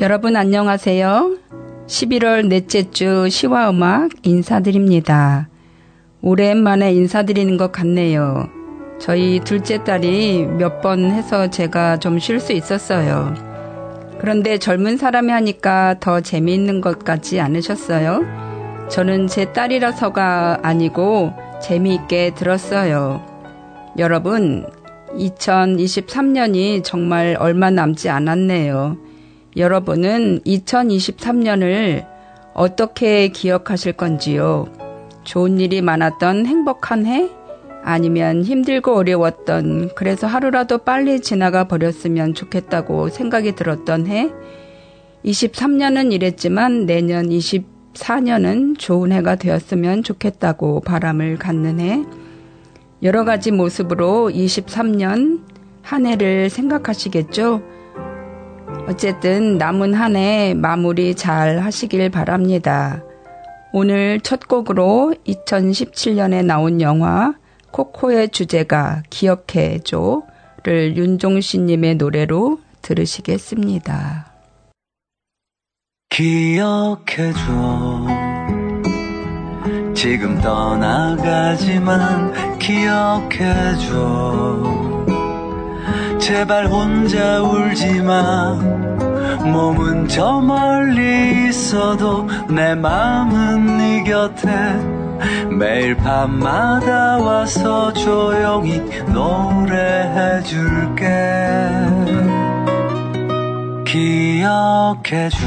여러분 안녕하세요. 11월 넷째 주 시와 음악 인사드립니다. 오랜만에 인사드리는 것 같네요. 저희 둘째 딸이 몇 번 해서 제가 좀 쉴 수 있었어요. 그런데 젊은 사람이 하니까 더 재미있는 것 같지 않으셨어요? 저는 제 딸이라서가 아니고 재미있게 들었어요. 여러분, 2023년이 정말 얼마 남지 않았네요. 여러분은 2023년을 어떻게 기억하실 건지요? 좋은 일이 많았던 행복한 해? 아니면 힘들고 어려웠던, 그래서 하루라도 빨리 지나가 버렸으면 좋겠다고 생각이 들었던 해? 23년은 이랬지만 내년 24년은 좋은 해가 되었으면 좋겠다고 바람을 갖는 해? 여러 가지 모습으로 23년 한 해를 생각하시겠죠? 어쨌든 남은 한 해 마무리 잘 하시길 바랍니다. 오늘 첫 곡으로 2017년에 나온 영화 코코의 주제가 기억해줘를 윤종신님의 노래로 들으시겠습니다. 기억해줘 지금 떠나가지만 기억해줘 제발 혼자 울지 마. 몸은 저 멀리 있어도 내 마음은 네 곁에. 매일 밤마다 와서 조용히 노래해 줄게. 기억해줘.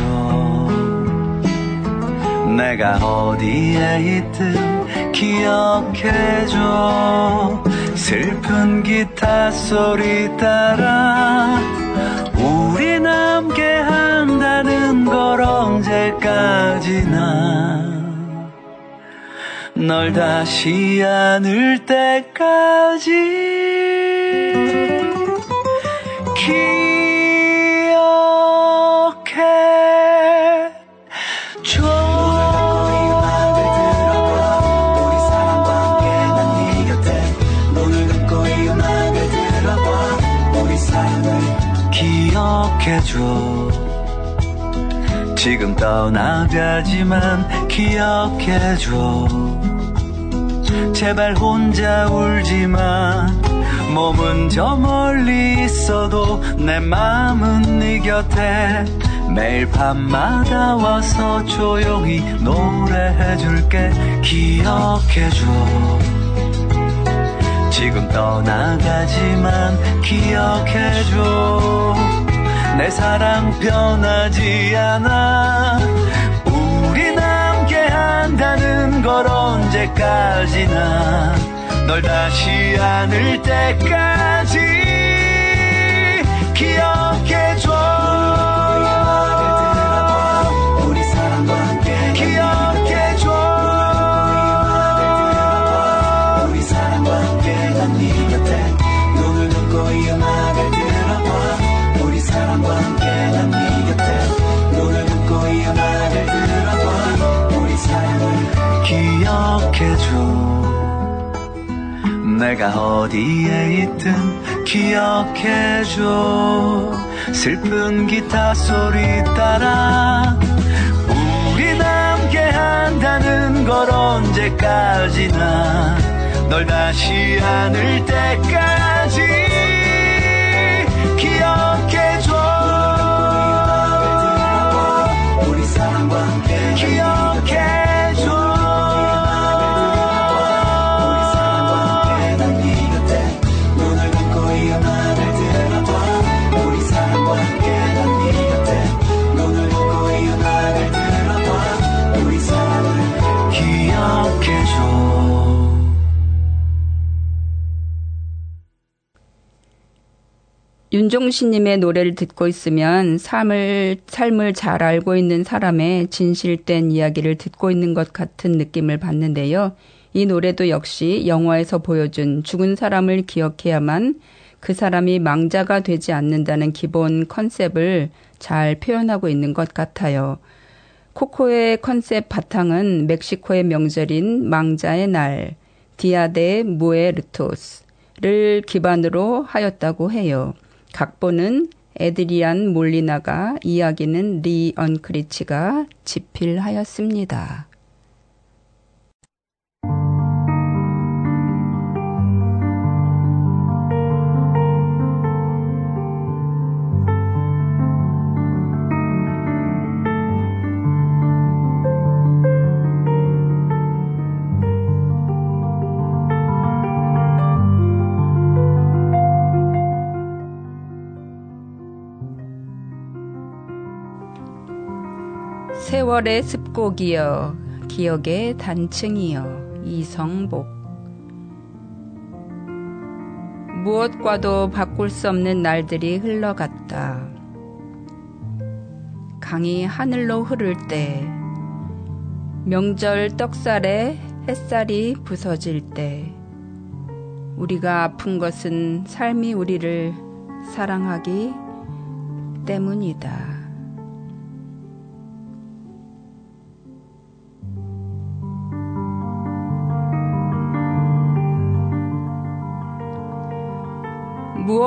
내가 어디에 있든 기억해줘 슬픈 기타 소리 따라 우리 남게 한다는 걸 언제까지나. 널 다시 안을 때까지 기억해줘. 지금 떠나가지만 기억해줘. 제발 혼자 울지마 몸은 저 멀리 있어도 내 마음은 네 곁에. 매일 밤마다 와서 조용히 노래해줄게. 기억해줘. 지금 떠나가지만 기억해줘 내 사랑 변하지 않아. 우리 함께 한다는 걸 언제까지나 널 다시 안을 때까지 기억 내가 어디에 있든 기억해줘. 슬픈 기타 소리 따라 우리 함께 한다는 걸 언제까지나 널 다시 안을 때까지 기억해줘. 우리 사랑과 함께. 기억 윤종신님의 노래를 듣고 있으면 삶을, 삶을 잘 알고 있는 사람의 진실된 이야기를 듣고 있는 것 같은 느낌을 받는데요. 이 노래도 역시 영화에서 보여준 죽은 사람을 기억해야만 그 사람이 망자가 되지 않는다는 기본 컨셉을 잘 표현하고 있는 것 같아요. 코코의 컨셉 바탕은 멕시코의 명절인 망자의 날, 디아데 무에르토스를 기반으로 하였다고 해요. 각본은 에드리안 몰리나가 이야기는 리 언크리치가 집필하였습니다. 세월의 습곡이여 기억의 단층이여 이성복 무엇과도 바꿀 수 없는 날들이 흘러갔다. 강이 하늘로 흐를 때 명절 떡살에 햇살이 부서질 때 우리가 아픈 것은 삶이 우리를 사랑하기 때문이다.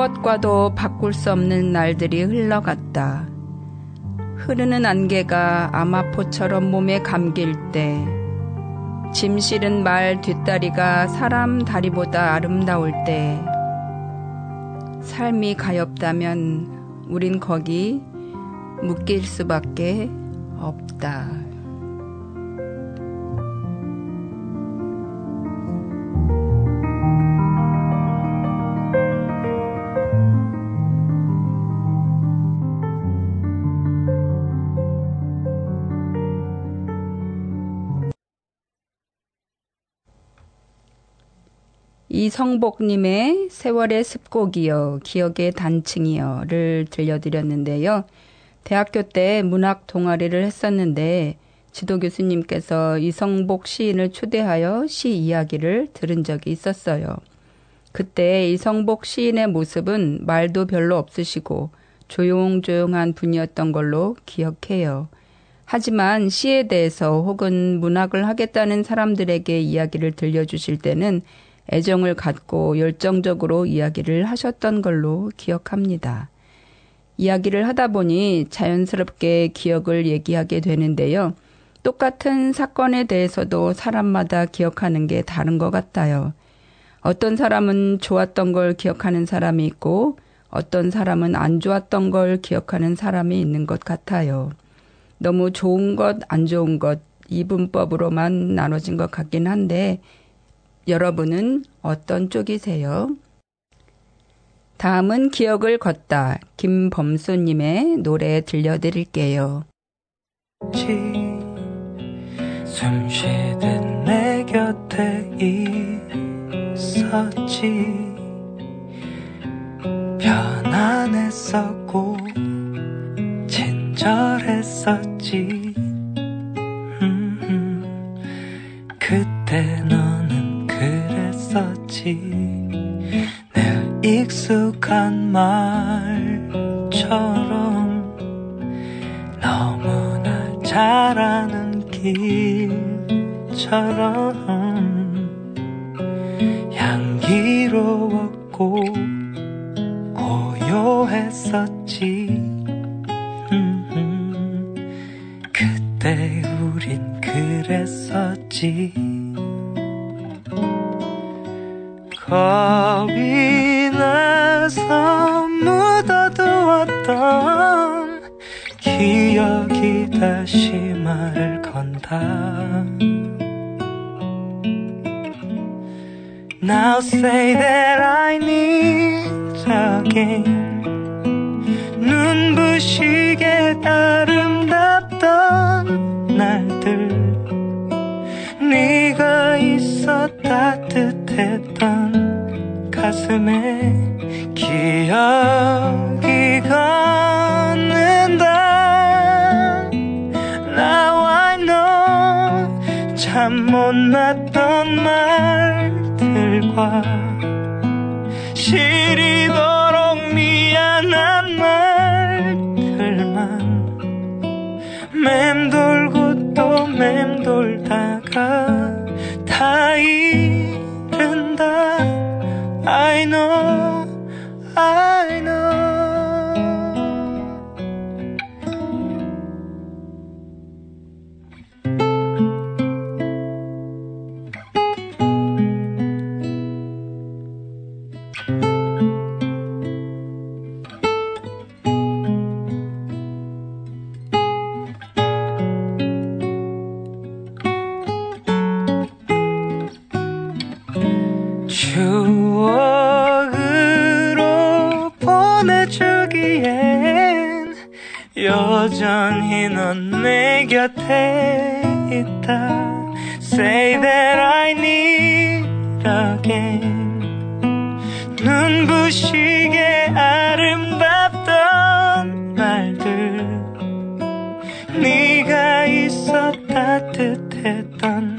무엇과도 바꿀 수 없는 날들이 흘러갔다. 흐르는 안개가 아마포처럼 몸에 감길 때, 짐 실은 말 뒷다리가 사람 다리보다 아름다울 때, 삶이 가엽다면 우린 거기 묶일 수밖에 없다. 이성복님의 세월의 습곡이여, 기억의 단층이여를 들려드렸는데요. 대학교 때 문학 동아리를 했었는데, 지도 교수님께서 이성복 시인을 초대하여 시 이야기를 들은 적이 있었어요. 그때 이성복 시인의 모습은 말도 별로 없으시고 조용조용한 분이었던 걸로 기억해요. 하지만 시에 대해서 혹은 문학을 하겠다는 사람들에게 이야기를 들려주실 때는 애정을 갖고 열정적으로 이야기를 하셨던 걸로 기억합니다. 이야기를 하다 보니 자연스럽게 기억을 얘기하게 되는데요. 똑같은 사건에 대해서도 사람마다 기억하는 게 다른 것 같아요. 어떤 사람은 좋았던 걸 기억하는 사람이 있고 어떤 사람은 안 좋았던 걸 기억하는 사람이 있는 것 같아요. 너무 좋은 것, 안 좋은 것, 이분법으로만 나눠진 것 같긴 한데 여러분은 어떤 쪽이세요? 다음은 기억을 걷다 김범수님의 노래 들려드릴게요. 숨 쉬듯 내게 곁에 있었지 편안했었고 친절했었지 그랬었지 늘 익숙한 말처럼 너무나 잘 아는 길처럼 Now say that I need again 눈부시게 아름답던 날들. 네가 있어 따뜻했던 가슴에 기억이 걷는다 Now I know 참 못났던 말 들과 시리도록 미안한 말들만 맴돌고 또 맴돌다가 다 잃은다. I know I know 했던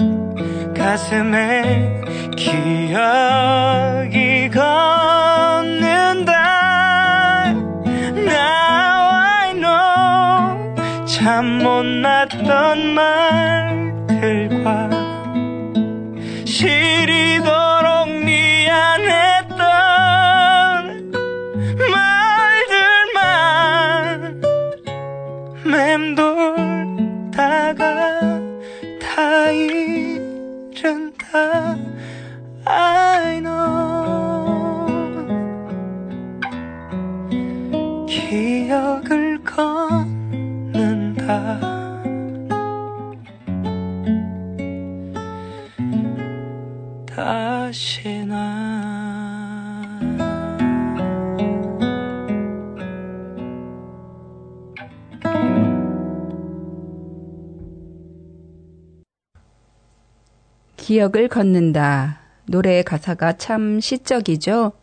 가슴에 기억이 걷는다. Now I know 참 못났던 말 기억을 걷는다. 노래의 가사가 참 시적이죠?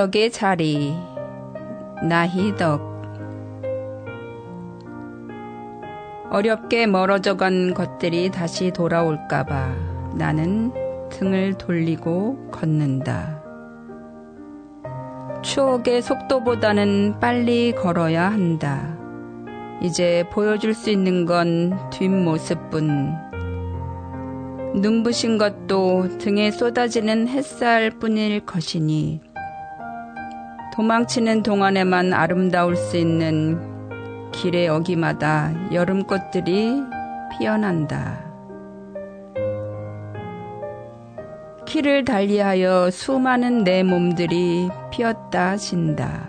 기억의 자리 나희덕 어렵게 멀어져 간 것들이 다시 돌아올까봐 나는 등을 돌리고 걷는다. 추억의 속도보다는 빨리 걸어야 한다. 이제 보여줄 수 있는 건 뒷모습뿐. 눈부신 것도 등에 쏟아지는 햇살 뿐일 것이니 도망치는 동안에만 아름다울 수 있는 길의 어기마다 여름꽃들이 피어난다. 키를 달리하여 수많은 내 몸들이 피었다 진다.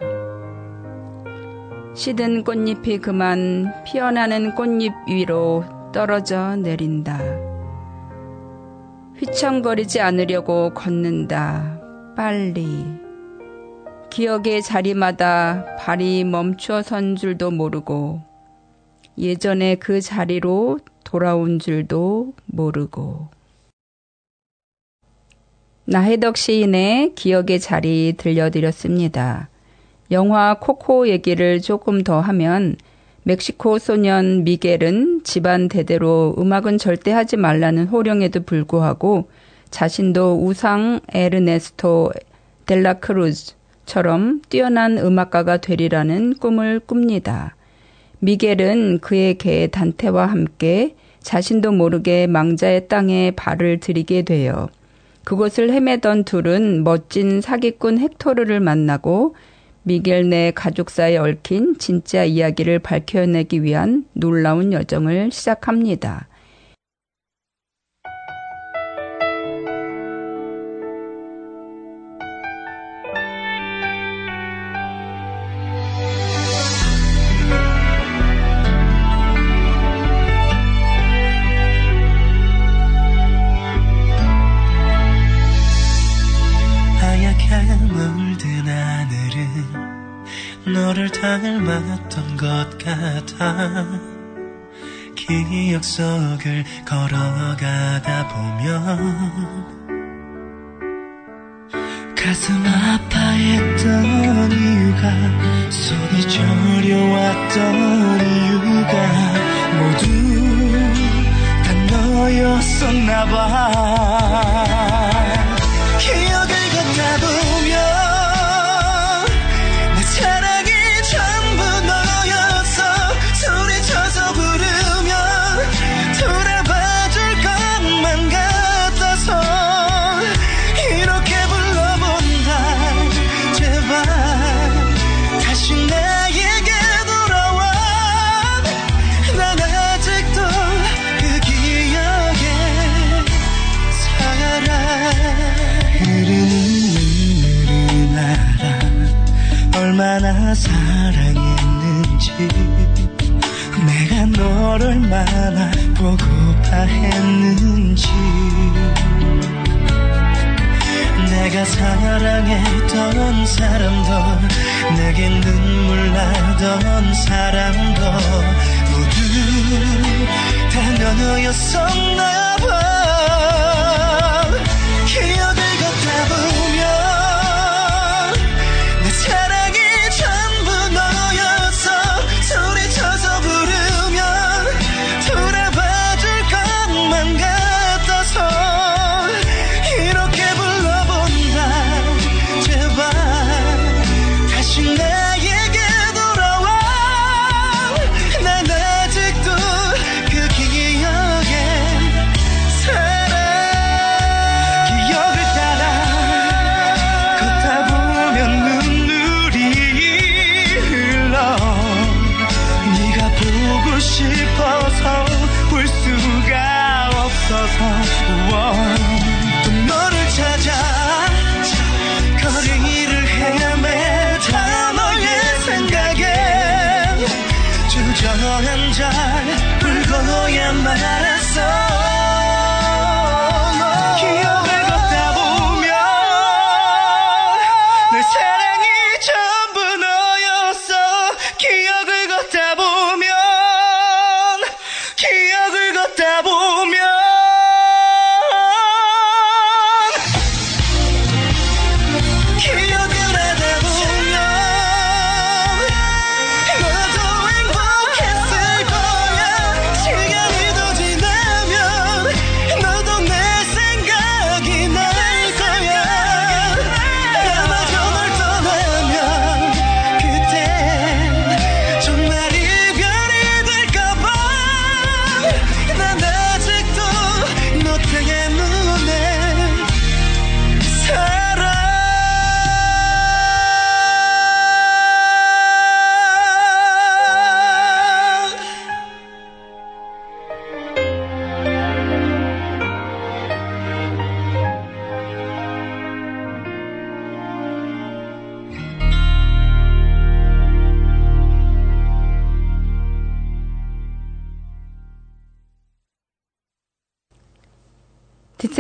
시든 꽃잎이 그만 피어나는 꽃잎 위로 떨어져 내린다. 휘청거리지 않으려고 걷는다. 빨리. 기억의 자리마다 발이 멈추어 선 줄도 모르고 예전에 그 자리로 돌아온 줄도 모르고. 나혜덕 시인의 기억의 자리 들려드렸습니다. 영화 코코 얘기를 조금 더 하면 멕시코 소년 미겔은 집안 대대로 음악은 절대 하지 말라는 호령에도 불구하고 자신도 우상 에르네스토 델라크루즈 처럼 뛰어난 음악가가 되리라는 꿈을 꿉니다. 미겔은 그의 개 단테와 함께 자신도 모르게 망자의 땅에 발을 들이게 돼요. 그곳을 헤매던 둘은 멋진 사기꾼 헥토르를 만나고 미겔 네 가족사에 얽힌 진짜 이야기를 밝혀내기 위한 놀라운 여정을 시작합니다. 보면 가슴 아 내가 사랑했던 사람도 내게 눈물 나던 사람도 모두 다 너였었나 봐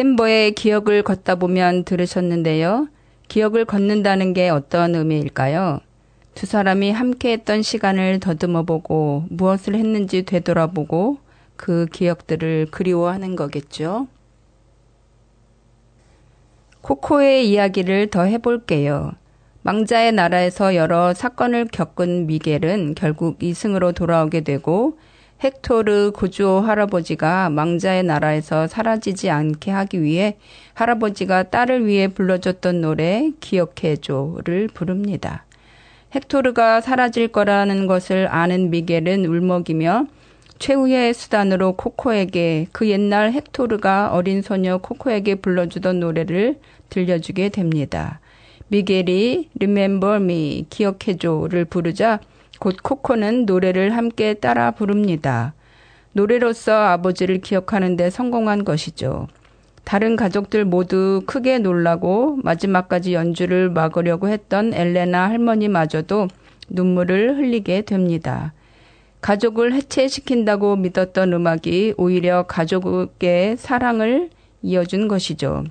디셈버에 기억을 걷다 보면 들으셨는데요. 기억을 걷는다는 게 어떤 의미일까요? 두 사람이 함께 했던 시간을 더듬어 보고 무엇을 했는지 되돌아보고 그 기억들을 그리워하는 거겠죠. 코코의 이야기를 더 해볼게요. 망자의 나라에서 여러 사건을 겪은 미겔은 결국 이승으로 돌아오게 되고 헥토르 구주오 할아버지가 망자의 나라에서 사라지지 않게 하기 위해 할아버지가 딸을 위해 불러줬던 노래 기억해줘를 부릅니다. 헥토르가 사라질 거라는 것을 아는 미겔은 울먹이며 최후의 수단으로 코코에게 그 옛날 헥토르가 어린 소녀 코코에게 불러주던 노래를 들려주게 됩니다. 미겔이 Remember Me, 기억해줘를 부르자 곧 코코는 노래를 함께 따라 부릅니다. 노래로서 아버지를 기억하는데 성공한 것이죠. 다른 가족들 모두 크게 놀라고 마지막까지 연주를 막으려고 했던 엘레나 할머니마저도 눈물을 흘리게 됩니다. 가족을 해체시킨다고 믿었던 음악이 오히려 가족의 사랑을 이어준 것이죠.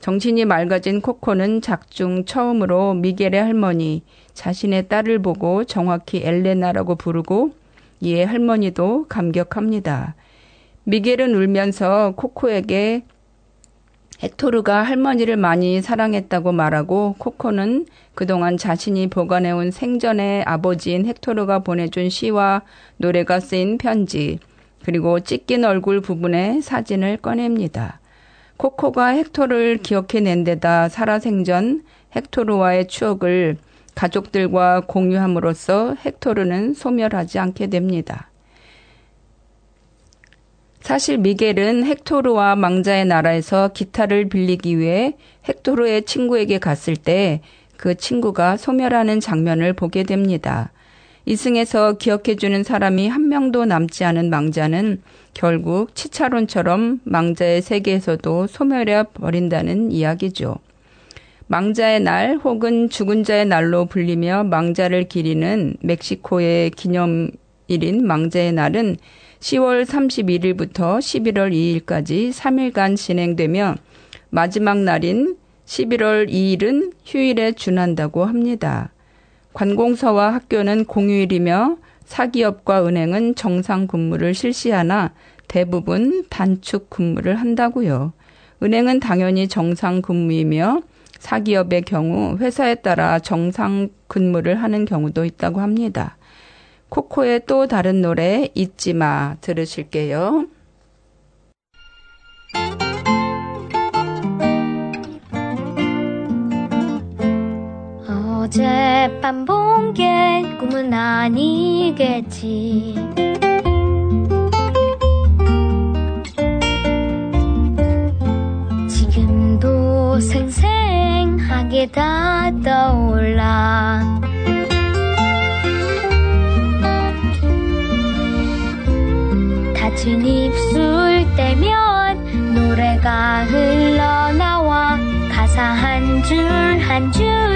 정신이 맑아진 코코는 작중 처음으로 미겔의 할머니, 자신의 딸을 보고 정확히 엘레나라고 부르고 이에 할머니도 감격합니다. 미겔은 울면서 코코에게 헥토르가 할머니를 많이 사랑했다고 말하고 코코는 그동안 자신이 보관해온 생전의 아버지인 헥토르가 보내준 시와 노래가 쓰인 편지, 그리고 찢긴 얼굴 부분의 사진을 꺼냅니다. 코코가 헥토르를 기억해낸 데다 살아생전 헥토르와의 추억을 가족들과 공유함으로써 헥토르는 소멸하지 않게 됩니다. 사실 미겔은 헥토르와 망자의 나라에서 기타를 빌리기 위해 헥토르의 친구에게 갔을 때 그 친구가 소멸하는 장면을 보게 됩니다. 이승에서 기억해주는 사람이 한 명도 남지 않은 망자는 결국 치차론처럼 망자의 세계에서도 소멸해 버린다는 이야기죠. 망자의 날 혹은 죽은 자의 날로 불리며 망자를 기리는 멕시코의 기념일인 망자의 날은 10월 31일부터 11월 2일까지 3일간 진행되며 마지막 날인 11월 2일은 휴일에 준한다고 합니다. 관공서와 학교는 공휴일이며 사기업과 은행은 정상 근무를 실시하나 대부분 단축 근무를 한다고요. 은행은 당연히 정상 근무이며 사기업의 경우 회사에 따라 정상 근무를 하는 경우도 있다고 합니다. 코코의 또 다른 노래 잊지 마 들으실게요. 어젯밤 본 게 꿈은 아니겠지. 생생 하게 다 떠올라. 다친 입술 떼면 노래가 흘러나와 가사 한 줄 한줄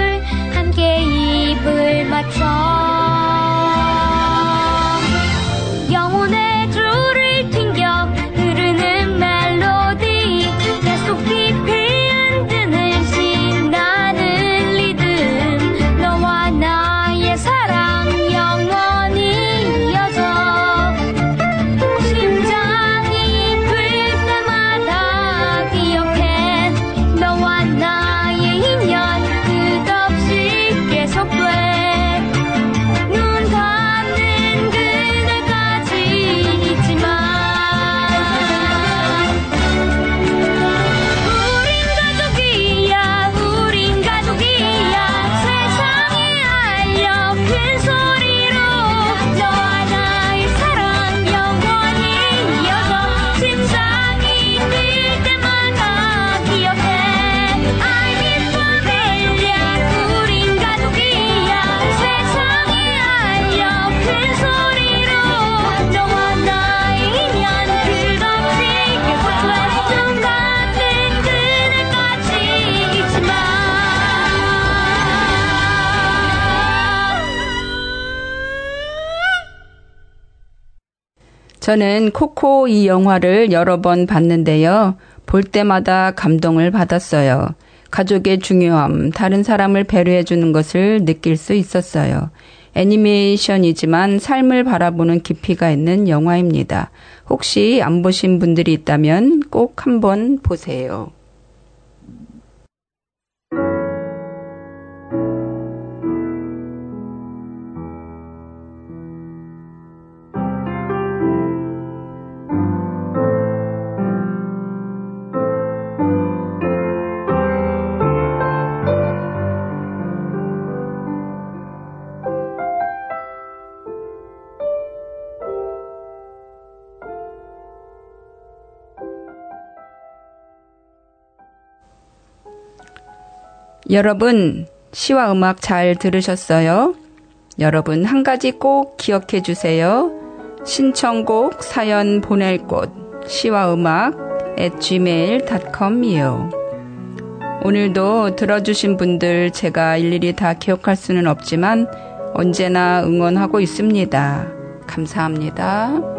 저는 코코 이 영화를 여러 번 봤는데요. 볼 때마다 감동을 받았어요. 가족의 중요함, 다른 사람을 배려해 주는 것을 느낄 수 있었어요. 애니메이션이지만 삶을 바라보는 깊이가 있는 영화입니다. 혹시 안 보신 분들이 있다면 꼭 한번 보세요. 여러분, 시와 음악 잘 들으셨어요? 여러분, 한 가지 꼭 기억해 주세요. 신청곡 사연 보낼 곳, 시와 음악, at gmail.com이요. 오늘도 들어주신 분들 제가 일일이 다 기억할 수는 없지만 언제나 응원하고 있습니다. 감사합니다.